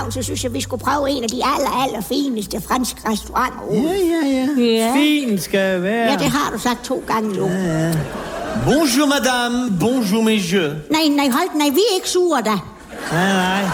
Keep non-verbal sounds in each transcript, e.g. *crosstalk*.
København, så synes jeg, vi skulle prøve en af de aller, aller fineste franske restauranter. Ja, ja, ja. Ja. Fin skal være. Ja, det har du sagt to gange nu. Bonjour, madame. Bonjour, messieurs. Nej, nej, hold nej, vi er ikke sure da. Nej, nej.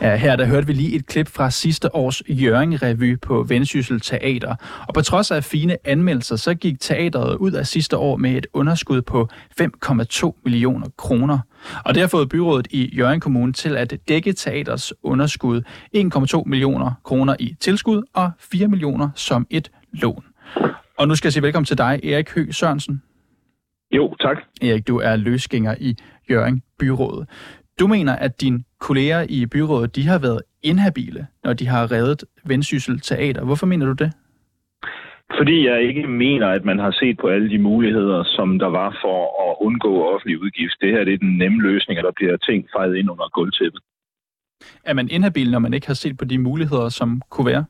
Ja, her der hørte vi lige et klip fra sidste års Jørgen-revy på Vendsyssel Teater. Og på trods af fine anmeldelser, så gik teateret ud af sidste år med et underskud på 5,2 millioner kroner. Og det har fået byrådet i Jørgen Kommune til at dække teaters underskud 1,2 millioner kroner i tilskud og 4 millioner som et lån. Og nu skal jeg sige velkommen til dig, Erik Høgh Sørensen. Jo, tak. Erik, du er løsgænger i Jørgen Byrådet. Du mener, at dine kolleger i byrådet, de har været inhabile, når de har reddet Vendsyssel Teater. Hvorfor mener du det? Fordi jeg ikke mener, at man har set på alle de muligheder, som der var for at undgå offentlig udgift. Det her det er den nemme løsning, at der bliver ting fejret ind under gulvtæppet. Er man inhabil, når man ikke har set på de muligheder, som kunne være?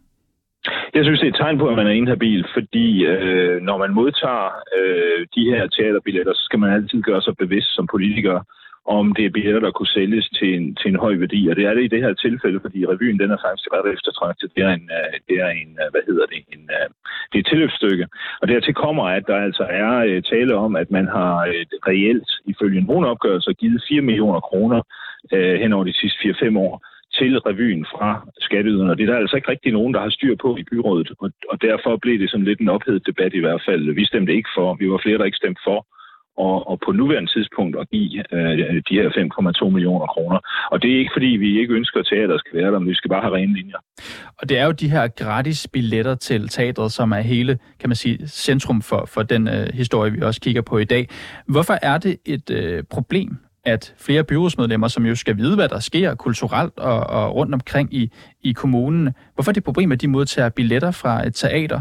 Jeg synes, det er et tegn på, at man er inhabil, fordi øh, når man modtager øh, de her teaterbilletter, så skal man altid gøre sig bevidst som politiker, om det er billetter, der kunne sælges til en, til en høj værdi. Og det er det i det her tilfælde, fordi revyen den er faktisk ret eftertragtet. Det er en, øh, det er en øh, hvad hedder det, en, øh, det er et tilløbsstykke. Og dertil kommer, at der altså er tale om, at man har reelt, ifølge en opgørelse, givet 4 millioner kroner øh, hen over de sidste 4-5 år til revyen fra skatteyderne. Og Det er der altså ikke rigtig nogen, der har styr på i byrådet, og, og derfor blev det sådan lidt en ophedet debat i hvert fald. Vi stemte ikke for, vi var flere, der ikke stemte for, og, og på nuværende tidspunkt at give øh, de her 5,2 millioner kroner. Og det er ikke fordi, vi ikke ønsker, at teater skal være der, men vi skal bare have rene linjer. Og det er jo de her gratis billetter til teatret, som er hele, kan man sige, centrum for, for den øh, historie, vi også kigger på i dag. Hvorfor er det et øh, problem, at flere byrådsmedlemmer, som jo skal vide, hvad der sker kulturelt og, og rundt omkring i, i kommunen, hvorfor er det et problem, at de modtager billetter fra et teater?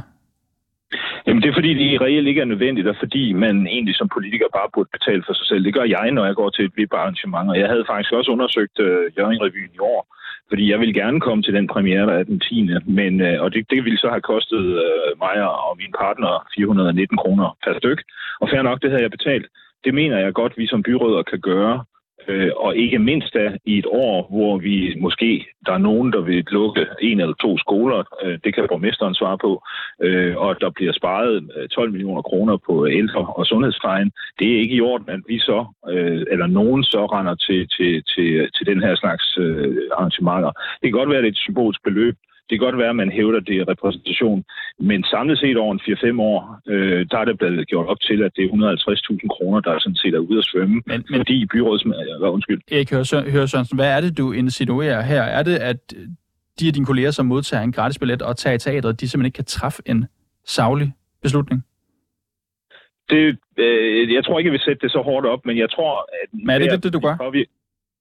Jamen det er fordi, det reelt ikke er nødvendigt, og fordi man egentlig som politiker bare burde betale for sig selv. Det gør jeg, når jeg går til et VIP-arrangement, og jeg havde faktisk også undersøgt øh, Jørgen-revyen i år, fordi jeg vil gerne komme til den premiere, der er den 10. Men, øh, og det, det ville så have kostet øh, mig og min partner 419 kroner per styk. Og fair nok, det havde jeg betalt. Det mener jeg godt, vi som byråder kan gøre, Øh, og ikke mindst da i et år, hvor vi måske, der er nogen, der vil lukke en eller to skoler, øh, det kan borgmesteren svare på, øh, og der bliver sparet øh, 12 millioner kroner på ældre og sundhedsplejen. Det er ikke i orden, at vi så, øh, eller nogen så render til, til, til, til den her slags øh, arrangementer. Det kan godt være, at det er et symbolsk beløb, det kan godt være, at man hævder, det er repræsentation, men samlet set over en 4-5 år, øh, der er det blevet gjort op til, at det er 150.000 kroner, der sådan set er ude at svømme, men, men, fordi byråds... Ja, undskyld. Erik Høre Sørensen, hvad er det, du insinuerer her? Er det, at de af dine kolleger, som modtager en gratis billet og tager i teatret, de simpelthen ikke kan træffe en savlig beslutning? Det, øh, jeg tror ikke, jeg vil sætte det så hårdt op, men jeg tror... At men er det det, det du gør? Mm,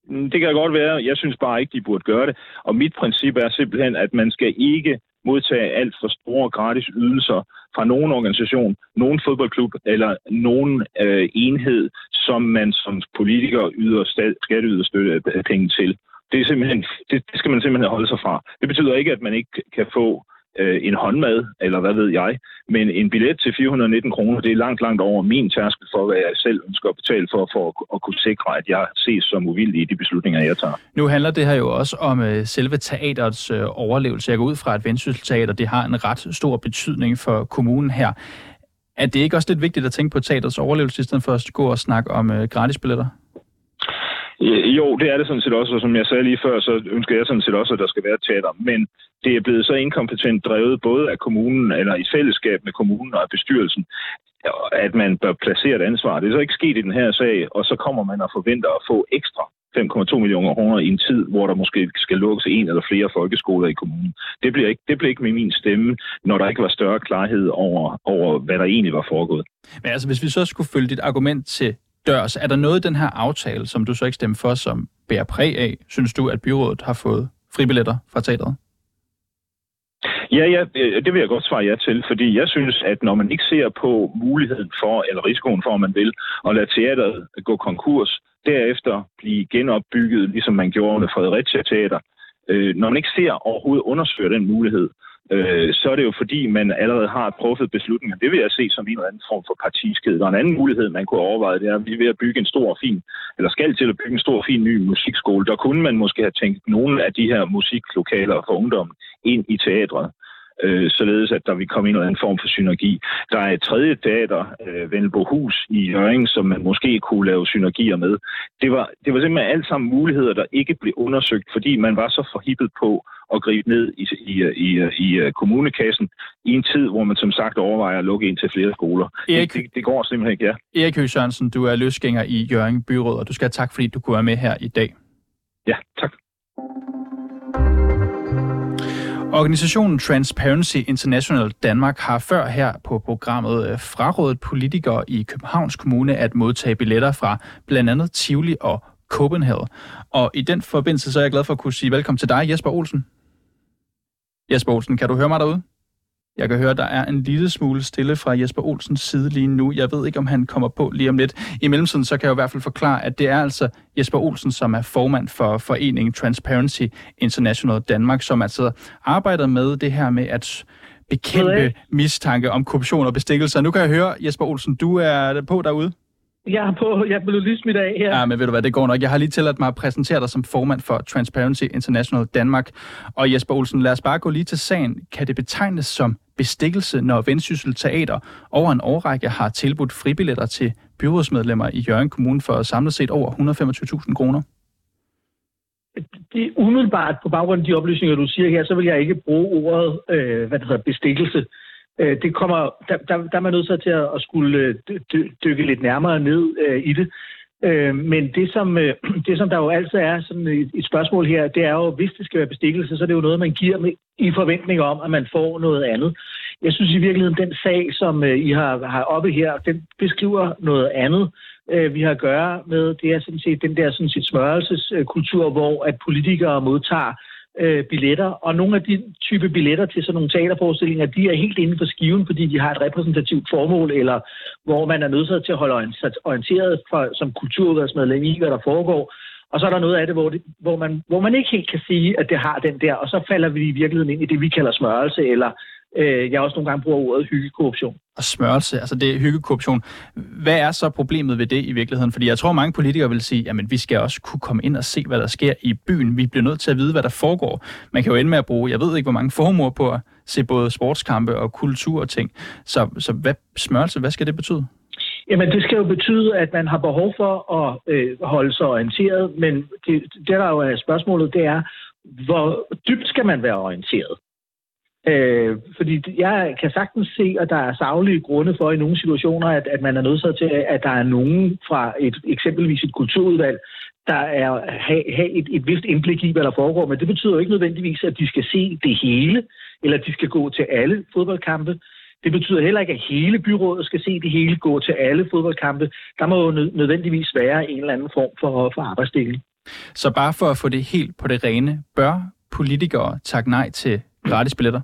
Mm, det kan godt være. Jeg synes bare ikke, de burde gøre det. Og mit princip er simpelthen, at man skal ikke modtage alt for store gratis ydelser fra nogen organisation, nogen fodboldklub eller nogen øh, enhed, som man som politiker yder skatteyderstøtte øh, penge til. Det, er simpelthen, det, det skal man simpelthen holde sig fra. Det betyder ikke, at man ikke kan få øh, en håndmad, eller hvad ved jeg. Men en billet til 419 kroner, det er langt, langt over min tærskel for, hvad jeg selv ønsker at betale for, for at, at kunne sikre, at jeg ses som uvildig i de beslutninger, jeg tager. Nu handler det her jo også om øh, selve teaterets øh, overlevelse. Jeg går ud fra, at Vendsyssel Teater det har en ret stor betydning for kommunen her. Er det ikke også lidt vigtigt at tænke på teaterets overlevelse, i stedet for at gå og snakke om øh, gratis billetter? Jo, det er det sådan set også, og som jeg sagde lige før, så ønsker jeg sådan set også, at der skal være teater. Men det er blevet så inkompetent drevet både af kommunen, eller i fællesskab med kommunen og af bestyrelsen, at man bør placere et ansvar. Det er så ikke sket i den her sag, og så kommer man og forventer at få ekstra 5,2 millioner kroner i en tid, hvor der måske skal lukkes en eller flere folkeskoler i kommunen. Det bliver ikke, det bliver ikke med min stemme, når der ikke var større klarhed over, over, hvad der egentlig var foregået. Men altså, hvis vi så skulle følge dit argument til dørs, er der noget i den her aftale, som du så ikke stemmer for, som bærer præg af, synes du, at byrådet har fået fribilletter fra teatret? Ja, ja, øh, det vil jeg godt svare ja til, fordi jeg synes, at når man ikke ser på muligheden for, eller risikoen for, at man vil, at lade teateret gå konkurs, derefter blive genopbygget, ligesom man gjorde med Fredericia Teater, øh, når man ikke ser overhovedet undersøger den mulighed, øh, så er det jo fordi, man allerede har truffet beslutninger. Det vil jeg se som en eller anden form for partiskhed. Og en anden mulighed, man kunne overveje, det er, at vi er ved at bygge en stor, fin, eller skal til at bygge en stor, fin ny musikskole. Der kunne man måske have tænkt nogle af de her musiklokaler for ungdommen ind i teatret øh, således at der vil komme en eller anden form for synergi. Der er et tredje teater, øh, Vendelbohus i Jørgen, som man måske kunne lave synergier med. Det var, det var simpelthen alt sammen muligheder, der ikke blev undersøgt, fordi man var så forhippet på at gribe ned i, i, i, i, i kommunekassen i en tid, hvor man som sagt overvejer at lukke ind til flere skoler. Erik, det, det går simpelthen ikke, ja. Erik Høgh Sørensen, du er løsgænger i Jørgen Byråd, og du skal have tak, fordi du kunne være med her i dag. Ja, tak. Organisationen Transparency International Danmark har før her på programmet øh, frarådet politikere i Københavns Kommune at modtage billetter fra blandt andet Tivoli og Copenhagen. Og i den forbindelse så er jeg glad for at kunne sige velkommen til dig, Jesper Olsen. Jesper Olsen, kan du høre mig derude? Jeg kan høre, der er en lille smule stille fra Jesper Olsens side lige nu. Jeg ved ikke, om han kommer på lige om lidt. I mellemtiden så kan jeg i hvert fald forklare, at det er altså Jesper Olsen, som er formand for foreningen Transparency International Danmark, som altså arbejder med det her med at bekæmpe mistanke om korruption og bestikkelser. Nu kan jeg høre, Jesper Olsen, du er på derude. Jeg er på, jeg blev lige smidt af her. Ja, men ved du hvad, det går nok. Jeg har lige tilladt mig at præsentere dig som formand for Transparency International Danmark. Og Jesper Olsen, lad os bare gå lige til sagen. Kan det betegnes som bestikkelse, når Vendsyssel Teater over en årrække har tilbudt fribilletter til byrådsmedlemmer i Jørgen Kommune for samlet set over 125.000 kroner? Det er umiddelbart på baggrund af de oplysninger, du siger her, så vil jeg ikke bruge ordet øh, hvad det hedder, bestikkelse. Øh, det kommer, der, der, der er man nødt til at, at skulle øh, dykke lidt nærmere ned øh, i det. Øh, men det som, øh, *clears throat* det, som der jo altid er sådan et, et spørgsmål her, det er jo, hvis det skal være bestikkelse, så er det jo noget, man giver med, i forventning om, at man får noget andet. Jeg synes i virkeligheden, den sag, som øh, I har, har oppe her, den beskriver noget andet. Øh, vi har at gøre med, det er sådan set den der sådan set smørelseskultur, hvor at politikere modtager øh, billetter, og nogle af de type billetter til sådan nogle teaterforestillinger, de er helt inden for skiven, fordi de har et repræsentativt formål, eller hvor man er nødt til at holde orienteret for, som kulturudvalgsmedlem i, hvad der foregår. Og så er der noget af det hvor, det, hvor, man, hvor man ikke helt kan sige, at det har den der, og så falder vi i virkeligheden ind i det, vi kalder smørelse, eller øh, jeg også nogle gange bruger ordet hyggekorruption. Og smørelse, altså det er hyggekorruption. Hvad er så problemet ved det i virkeligheden? Fordi jeg tror, mange politikere vil sige, jamen vi skal også kunne komme ind og se, hvad der sker i byen. Vi bliver nødt til at vide, hvad der foregår. Man kan jo ende med at bruge, jeg ved ikke, hvor mange formuer på at se både sportskampe og kultur og ting. Så, så hvad, smørelse, hvad skal det betyde? Jamen, det skal jo betyde, at man har behov for at øh, holde sig orienteret, men det, det, der jo er spørgsmålet, det er, hvor dybt skal man være orienteret? Øh, fordi jeg kan sagtens se, at der er savlige grunde for i nogle situationer, at, at man er nødt til, at der er nogen fra et, eksempelvis et kulturudvalg, der er have, ha et, et vist indblik i, hvad der foregår. Men det betyder jo ikke nødvendigvis, at de skal se det hele, eller at de skal gå til alle fodboldkampe. Det betyder heller ikke, at hele byrådet skal se det hele, gå til alle fodboldkampe. Der må jo nødvendigvis være en eller anden form for, for arbejdsdeling. Så bare for at få det helt på det rene, bør politikere takke nej til gratis billetter?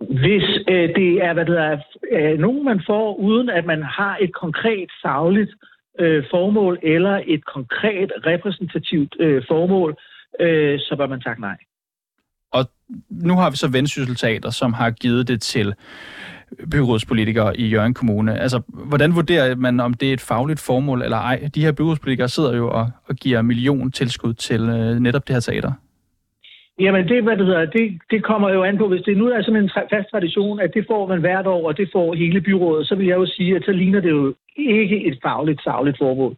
Hvis øh, det er, hvad det er, øh, nogen man får, uden at man har et konkret savligt øh, formål eller et konkret repræsentativt øh, formål, øh, så bør man takke nej. Og nu har vi så vendsysseltater, som har givet det til byrådspolitikere i Jørgen Kommune. Altså, hvordan vurderer man, om det er et fagligt formål eller ej? De her byrådspolitikere sidder jo og, og giver million tilskud til øh, netop det her teater. Jamen, det, hvad det, hedder, det, det kommer jo an på, hvis det nu er sådan en fast tradition, at det får man hvert år, og det får hele byrådet, så vil jeg jo sige, at så ligner det jo ikke et fagligt, savligt formål.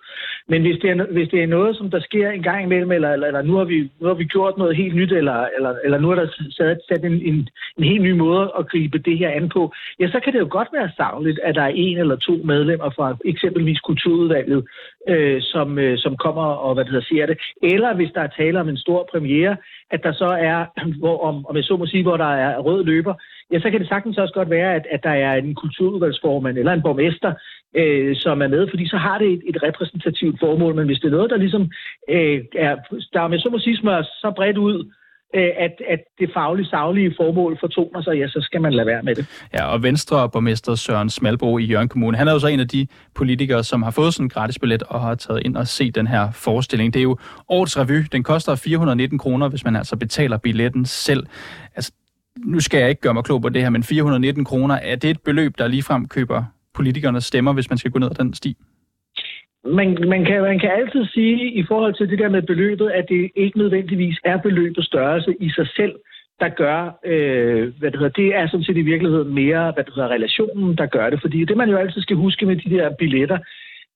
Men hvis det, er, hvis det er noget, som der sker en gang imellem, eller, eller, eller nu, har vi, nu har vi gjort noget helt nyt, eller, eller, eller nu er der sat, sat en, en, en helt ny måde at gribe det her an på, ja, så kan det jo godt være savligt, at der er en eller to medlemmer fra eksempelvis kulturudvalget, øh, som, øh, som kommer og hvad det hedder, ser det. Eller hvis der er tale om en stor premiere, at der så er, *clears throat* hvor, om, om jeg så må sige, hvor der er rød løber, ja, så kan det sagtens også godt være, at, at der er en kulturudvalgsformand eller en borgmester, øh, som er med, fordi så har det et, et repræsentativt formål. Men hvis det er noget, der ligesom øh, er, der med så må sige smør så bredt ud, øh, at, at det faglige, saglige formål fortoner sig, ja, så skal man lade være med det. Ja, og Venstre borgmester Søren Smalbro i Jørgen Kommune, han er jo så en af de politikere, som har fået sådan en gratis billet og har taget ind og set den her forestilling. Det er jo årets revy. Den koster 419 kroner, hvis man altså betaler billetten selv. Altså, nu skal jeg ikke gøre mig klog på det her, men 419 kroner, er det et beløb, der ligefrem køber politikernes stemmer, hvis man skal gå ned ad den sti? Man, man, kan, man kan altid sige i forhold til det der med beløbet, at det ikke nødvendigvis er beløbets størrelse i sig selv, der gør, øh, hvad det hedder, det er sådan set i virkeligheden mere, hvad det hedder, relationen, der gør det. Fordi det, man jo altid skal huske med de der billetter,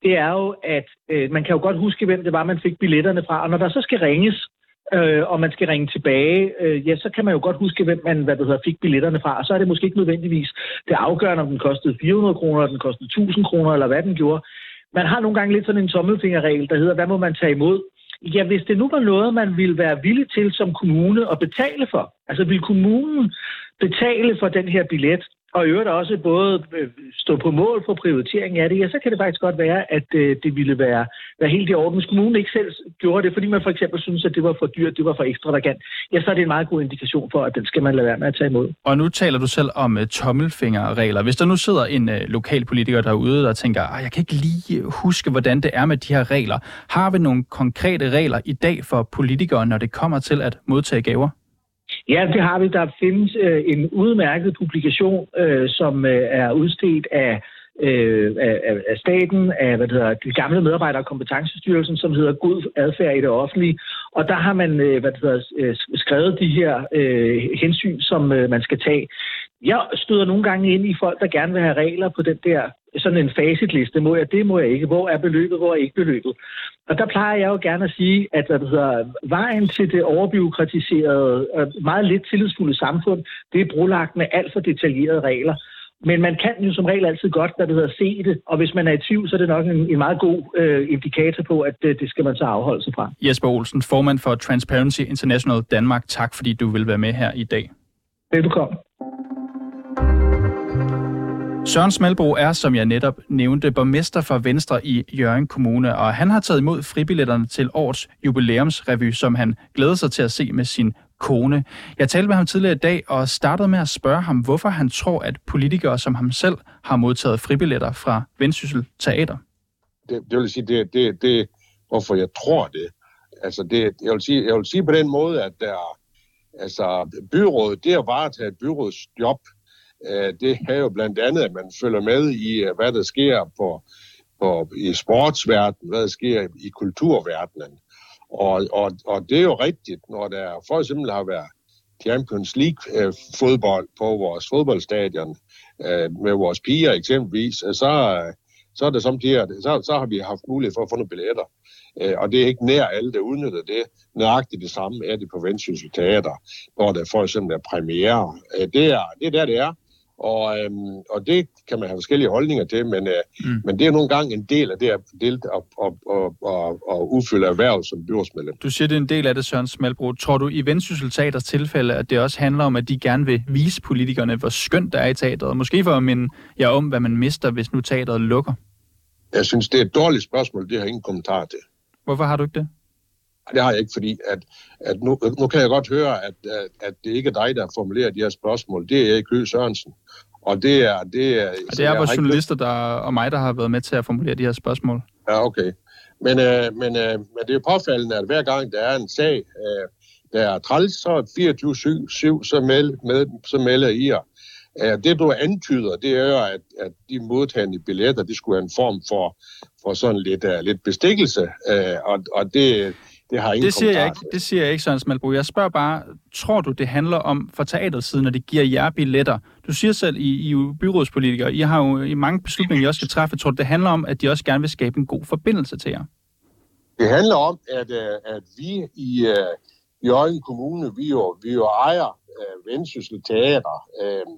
det er jo, at øh, man kan jo godt huske, hvem det var, man fik billetterne fra. Og når der så skal ringes, øh, og man skal ringe tilbage, øh, ja, så kan man jo godt huske, hvem man hvad det hedder, fik billetterne fra. Og så er det måske ikke nødvendigvis det afgørende, om den kostede 400 kroner, eller den kostede 1000 kroner, eller hvad den gjorde. Man har nogle gange lidt sådan en tommelfingerregel, der hedder, hvad må man tage imod? Ja, hvis det nu var noget, man ville være villig til som kommune at betale for, altså vil kommunen betale for den her billet, og i øvrigt også både øh, stå på mål for prioritering af det, ja, så kan det faktisk godt være, at øh, det ville være, være helt i orden. Hvis kommunen ikke selv gjorde det, fordi man for eksempel synes, at det var for dyrt, det var for ekstravagant, ja, så er det en meget god indikation for, at den skal man lade være med at tage imod. Og nu taler du selv om uh, tommelfingerregler. Hvis der nu sidder en uh, lokal politiker derude, der tænker, at jeg kan ikke lige huske, hvordan det er med de her regler. Har vi nogle konkrete regler i dag for politikere, når det kommer til at modtage gaver? Ja, det har vi. Der findes øh, en udmærket publikation, øh, som øh, er udstedt af, øh, af, af staten, af hvad det hedder, de gamle medarbejdere og kompetencestyrelsen, som hedder God adfærd i det offentlige. Og der har man øh, hvad det hedder, øh, skrevet de her øh, hensyn, som øh, man skal tage. Jeg støder nogle gange ind i folk, der gerne vil have regler på den der sådan en facitliste. Må jeg det, må jeg ikke? Hvor er beløbet, hvor er ikke beløbet? Og der plejer jeg jo gerne at sige, at hvad hedder, vejen til det overbyråkratiserede, meget lidt tillidsfulde samfund, det er brolagt med alt for detaljerede regler. Men man kan jo som regel altid godt, hvad det hedder, se det, og hvis man er i tvivl, så er det nok en, en meget god øh, indikator på, at det, det skal man så afholde sig fra. Jesper Olsen, formand for Transparency International Danmark. Tak, fordi du vil være med her i dag. Velbekomme. Søren Smalbro er, som jeg netop nævnte, borgmester for Venstre i Jørgen Kommune, og han har taget imod fribilletterne til årets jubilæumsrevy, som han glæder sig til at se med sin kone. Jeg talte med ham tidligere i dag og startede med at spørge ham, hvorfor han tror, at politikere som ham selv har modtaget fribilletter fra Vendsyssel Teater. Det, det vil sige, det, det, det, hvorfor jeg tror det. Altså det, jeg, vil sige, jeg vil sige på den måde, at der, altså, byrådet, det at varetage et byråds job, Øh, det er jo blandt andet, at man følger med i, øh, hvad der sker på, på, i sportsverdenen, hvad der sker i kulturverdenen. Og, og, og det er jo rigtigt, når der for eksempel har været Champions League-fodbold øh, på vores fodboldstadion med vores piger eksempelvis, så, så er det samtidig, så, så har vi haft mulighed for at få nogle billetter. Og det er ikke nær alle, der udnytter det. Nøjagtigt det samme er det på Vendsyssel Teater, hvor der for eksempel er premiere. Det er, det er der, det er. Og, øhm, og det kan man have forskellige holdninger til, men, øh, mm. men det er nogle gange en del af det at dele og, og, og, og, og udfylde erhverv som byrådsmedlem. Du siger, det er en del af det, Søren Smalbro. Tror du i Vendsyssel Teaters tilfælde, at det også handler om, at de gerne vil vise politikerne, hvor skønt der er i teateret? Måske for at minde jer om, hvad man mister, hvis nu teateret lukker? Jeg synes, det er et dårligt spørgsmål. Det har jeg ingen kommentar til. Hvorfor har du ikke det? Det har jeg ikke, fordi at, at nu, nu kan jeg godt høre, at, at, at det ikke er dig, der formulerer de her spørgsmål. Det er Erik Høgh Sørensen. Og det er... Det er, og det er vores journalister der, og mig, der har været med til at formulere de her spørgsmål. Ja, okay. Men, øh, men, øh, men det er påfaldende, at hver gang der er en sag, øh, der er træls, så er 24-7, så, meld, med, så melder I jer. Øh, det du antyder, det er jo, at, at de modtagende billetter, det skulle være en form for, for sådan lidt, uh, lidt bestikkelse, øh, og, og det, det har ingen det siger jeg ikke, Det siger jeg ikke, Søren Smalbro. Jeg spørger bare, tror du, det handler om for teaters side, når det giver jer billetter? Du siger selv, I, I er byrådspolitikere, I har jo i mange beslutninger, I også skal træffe. Tror du, det handler om, at de også gerne vil skabe en god forbindelse til jer? Det handler om, at, øh, at vi i, uh, i Øjen Kommune, vi jo, vi jo ejer uh, Vendsyssel Teater, uh,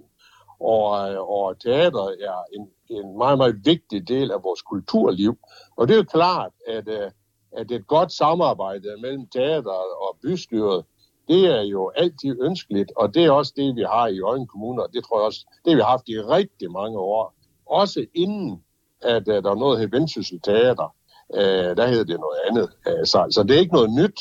og, og teater er en, en meget, meget vigtig del af vores kulturliv. Og det er jo klart, at uh, at et godt samarbejde mellem teateret og bystyret, det er jo altid ønskeligt, og det er også det, vi har i Øjen Kommune, og det tror jeg også, det vi har haft i rigtig mange år. Også inden, at at der var noget her Vendsyssel Teater, øh, der hed det noget andet. Øh, så, så det er ikke noget nyt,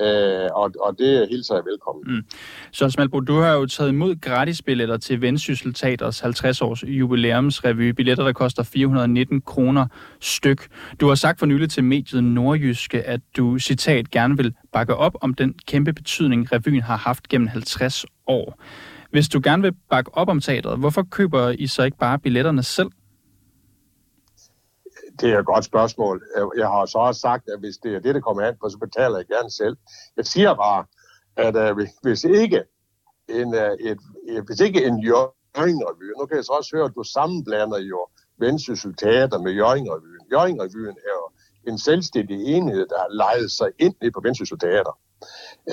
Øh, og, og det hilser jeg velkommen. Mm. Søren Smalbro, du har jo taget imod gratisbilletter til Vendsyssel Teaters 50-års jubilæumsrevy. Billetter, der koster 419 kroner styk. Du har sagt for nylig til mediet Nordjyske, at du, citat, gerne vil bakke op om den kæmpe betydning, revyen har haft gennem 50 år. Hvis du gerne vil bakke op om teateret, hvorfor køber I så ikke bare billetterne selv? Det er et godt spørgsmål. Jeg- har så også sagt, at hvis det er det, der kommer an på, så betaler jeg gerne selv. Jeg siger bare, at uh, hvis- ikke en, uh, et, et, hvis ikke en Jørgen-revy, nu kan jeg så også høre, at du sammenblander jo Vendsyssel Teater med Jørgen-revyen. Jørgen-revyen er jo en selvstændig enhed, der har lejet sig ind i på Vendsyssel Teater.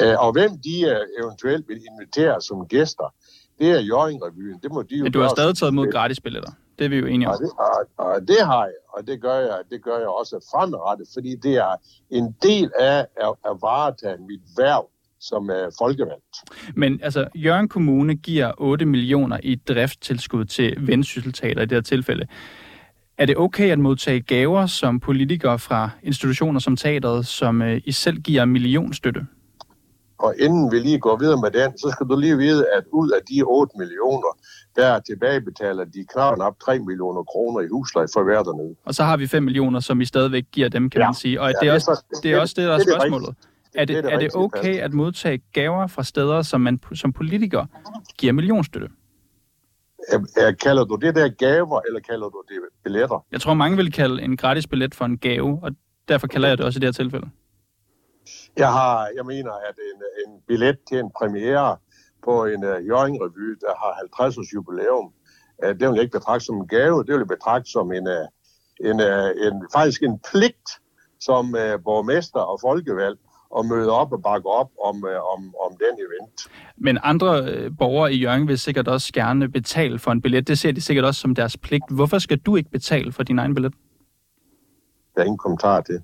Uh, og hvem de uh, eventuelt vil invitere som gæster, det er Jørgen-revyen. Det må de jo Men du har stadig taget imod gratis billetter. Det er vi jo enige om. og det, og, og det har jeg, og det gør jeg, det gør jeg også fremadrettet, fordi det er en del af at, at varetage mit værv som uh, folkevalgt. Men altså, Jørgen Kommune giver 8 millioner i driftstilskud til Vendsyssel Teater i det her tilfælde. Er det okay at modtage gaver som politikere fra institutioner som teateret, som øh, I selv giver millionstøtte? Og inden vi lige går videre med den, så skal du lige vide, at ud af de 8 millioner, der tilbagebetaler de knap op 3 millioner kroner i husleje for hver dernede. Og så har vi 5 millioner, som I stadigvæk giver dem, kan Ja. man sige. Og Ja, det er, også, så- det er også det, der er spørgsmålet. Er det, er det okay at modtage gaver fra steder, som man som politiker giver millionstøtte? Er, er, kalder du det der gaver, eller kalder du det billetter? Jeg tror, mange vil kalde en gratis billet for en gave, og derfor kalder jeg det også i det her tilfælde. Jeg har, jeg mener, at en, en billet til en premiere på en uh, Jørgen-revy, der har 50 års jubilæum, uh, det vil jeg ikke betragte som en gave, det vil jeg betragte som en, uh, en, uh, en faktisk en pligt som uh, borgmester og folkevalg at møde op og bakke op om, uh, om, om den event. Men andre øh, borgere i Jørgen vil sikkert også gerne betale for en billet. Det ser de sikkert også som deres pligt. Hvorfor skal du ikke betale for din egen billet? Der er ingen kommentar til.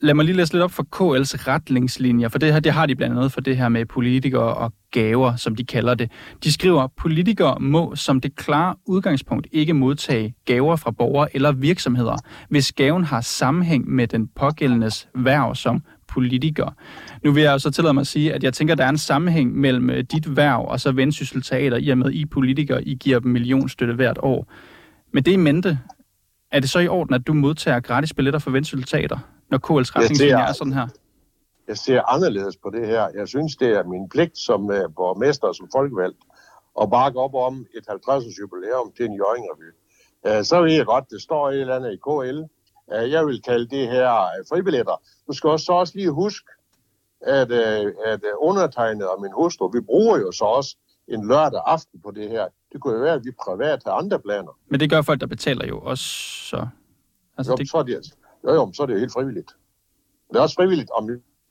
Lad mig lige læse lidt op for KL's retningslinjer, for det her det har de blandt andet for det her med politikere og gaver, som de kalder det. De skriver, at politikere må som det klare udgangspunkt ikke modtage gaver fra borgere eller virksomheder, hvis gaven har sammenhæng med den pågældendes værv som politiker. Nu vil jeg jo så tillade mig at sige, at jeg tænker, at der er en sammenhæng mellem øh, dit værv og så Vendsyssel Teater, i og med I politikere, I giver dem millionstøtte hvert år. Men det i mente, er det så i orden, at du modtager gratis billetter for Vendsyssel Teater, når KL's retningslinjer er sådan her? Jeg ser anderledes på det her. Jeg synes, det er min pligt som uh, borgmester og som folkevalgt at bakke op om et 50-års jubilæum til en Jørgen-revy. Uh, så ved jeg godt, det står et eller andet i KL. Uh, jeg vil kalde det her uh, fribilletter. Du skal også, så også lige huske, at, uh, at uh, undertegnet og min hustru, vi bruger jo så også en lørdag aften på det her. Det kunne jo være, at vi privat har andre planer. Men det gør folk, der betaler jo også så. Altså, Jo, det, så er det, jo, jo, så er det jo helt frivilligt. Det er også frivilligt, om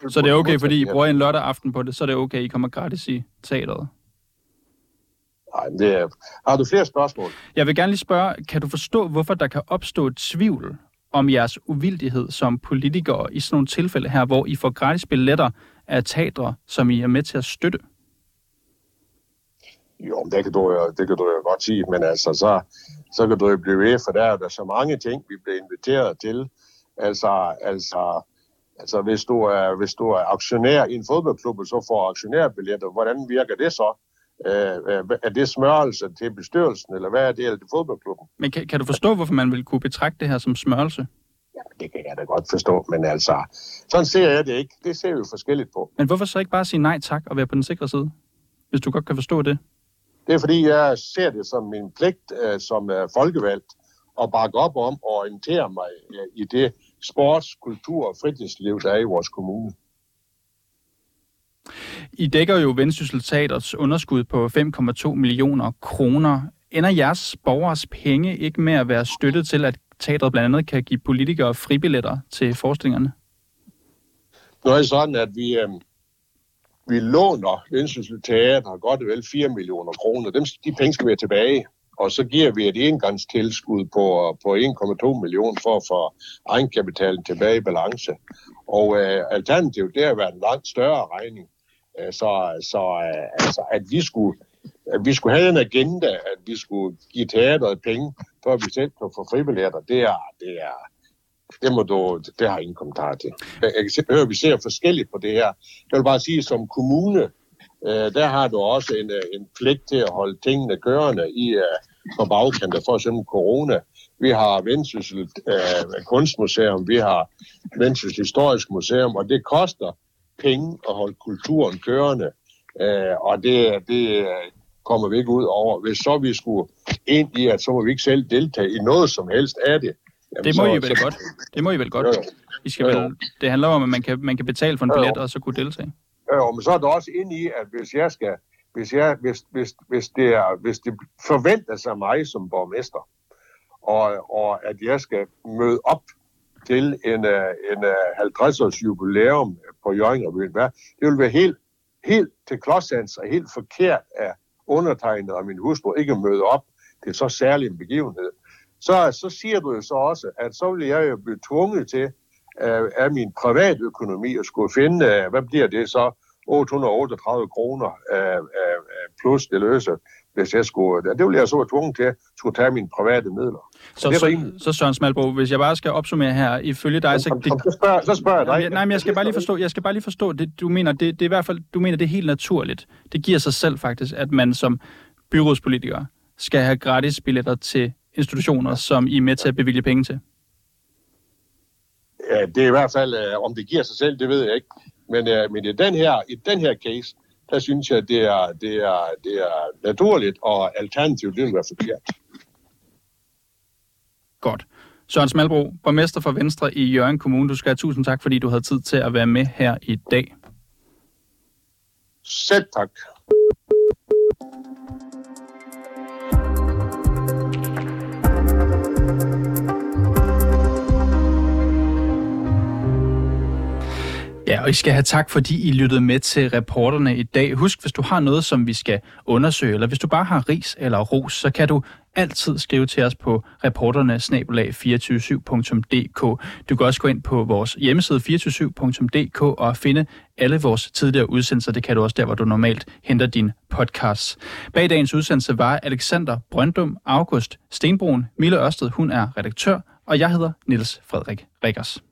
så det er okay, fordi I bruger en lørdag aften på det, så er det okay, I kommer gratis i teateret. Nej, det er... Har du flere spørgsmål? Jeg vil gerne lige spørge, kan du forstå, hvorfor der kan opstå et tvivl om jeres uvildighed som politikere i sådan nogle tilfælde her, hvor I får gratis billetter af teatre, som I er med til at støtte? Jo, det kan du jo, det kan du jo godt sige, men altså, så, så kan du jo blive ved, for der er der så mange ting, vi bliver inviteret til. Altså, altså, altså hvis, du er, hvis du er aktionær i en fodboldklub, så får aktionærbilletter, hvordan virker det så? Øh, øh, er det smørelse til bestyrelsen, eller hvad er det til fodboldklubben? Men kan, kan du forstå, hvorfor man vil kunne betragte det her som smørelse? Det kan jeg da godt forstå, men altså, sådan ser jeg det ikke. Det ser vi jo forskelligt på. Men hvorfor så ikke bare sige nej tak og være på den sikre side? Hvis du godt kan forstå det. Det er fordi, jeg ser det som min pligt øh, som øh, folkevalgt at bakke op om og orientere mig øh, i det sports-, kultur- og fritidsliv, der er i vores kommune. I dækker jo Vendsyssel Teaters underskud på 5,2 millioner kroner. Ender jeres borgers penge ikke med at være støttet til, at teatret blandt andet kan give politikere fribilletter til forestillingerne? Nu er det sådan, at vi, øh, vi låner Vendsyssel Teater godt og vel 4 millioner kroner. Dem, de penge skal have tilbage. Og så giver vi et engangstilskud på, på 1,2 millioner for at få egenkapitalen tilbage i balance. Og øh, alternativet, det har været en langt større regning. Øh, så så øh, altså, at vi skulle at vi skulle have en agenda, at vi skulle give teateret penge, for at vi selv kunne få fribilletter, det er, det er, det må du, det har jeg ingen kommentar til. Jeg kan høre, at vi ser forskelligt på det her. Jeg vil bare sige, som kommune, øh, der har du også en, øh, en pligt til at holde tingene kørende i øh, på bagkanter, for eksempel corona. Vi har Vendsyssel øh, Kunstmuseum, vi har Vendsyssel Historisk Museum, og det koster penge at holde kulturen kørende. Øh, og det, det øh, kommer vi ikke ud over. Hvis så vi skulle ind i, at så må vi ikke selv deltage i noget som helst af det. Jamen, Det må så, I vel godt. Det må I vel godt. Jo, jo. I skal Jo, vel, jo. det handler om, at man kan, man kan betale for en Jo, jo. billet og så kunne deltage. Øh, jo, men så er der også ind i, at hvis jeg skal, hvis, jeg, hvis, hvis, hvis, det, er, hvis det forventes af mig som borgmester, og, og at jeg skal møde op til en, øh, en øh, 50-års jubilæum på Jørgen hvad? Det vil være helt, helt til klodsans og helt forkert af undertegnet og min hustru ikke møde op til så særlig en begivenhed. Så, så siger du jo så også, at så vil jeg jo blive tvunget til øh, af min privatøkonomi at skulle finde, øh, hvad bliver det så, 838 kroner øh, øh, plus det løse, hvis jeg skulle, det ville jeg så være tvunget til, at skulle tage mine private midler. Så, det så, så Søren Smalbro, hvis jeg bare skal opsummere her, ifølge dig, så... Det, så, spørger, så spørger jeg dig. Nej, men jeg skal bare lige forstå, jeg skal bare lige forstå det, du mener, det, det er i hvert fald, du mener, det er helt naturligt. Det giver sig selv faktisk, at man som byrådspolitiker skal have gratis billetter til institutioner, som I er med til at bevilge penge til. Ja, det er i hvert fald, øh, om det giver sig selv, det ved jeg ikke. Men, øh, men i, den her, i den her case, der synes jeg, det er, det er, det er naturligt, og alternativt, det vil være forkert. Godt. Søren Smalbro, borgmester for Venstre i Jørgen Kommune, du skal have tusind tak, fordi du havde tid til at være med her i dag. Selv tak. Og I skal have tak, fordi I lyttede med til reporterne i dag. Husk, hvis du har noget, som vi skal undersøge, eller hvis du bare har ris eller ros, så kan du altid skrive til os på reporterne 247dk Du kan også gå ind på vores hjemmeside 247.dk og finde alle vores tidligere udsendelser. Det kan du også der, hvor du normalt henter din podcast. Bag dagens udsendelse var Alexander Brøndum, August Stenbroen, Mille Ørsted, hun er redaktør, og jeg hedder Niels Frederik Rikkers.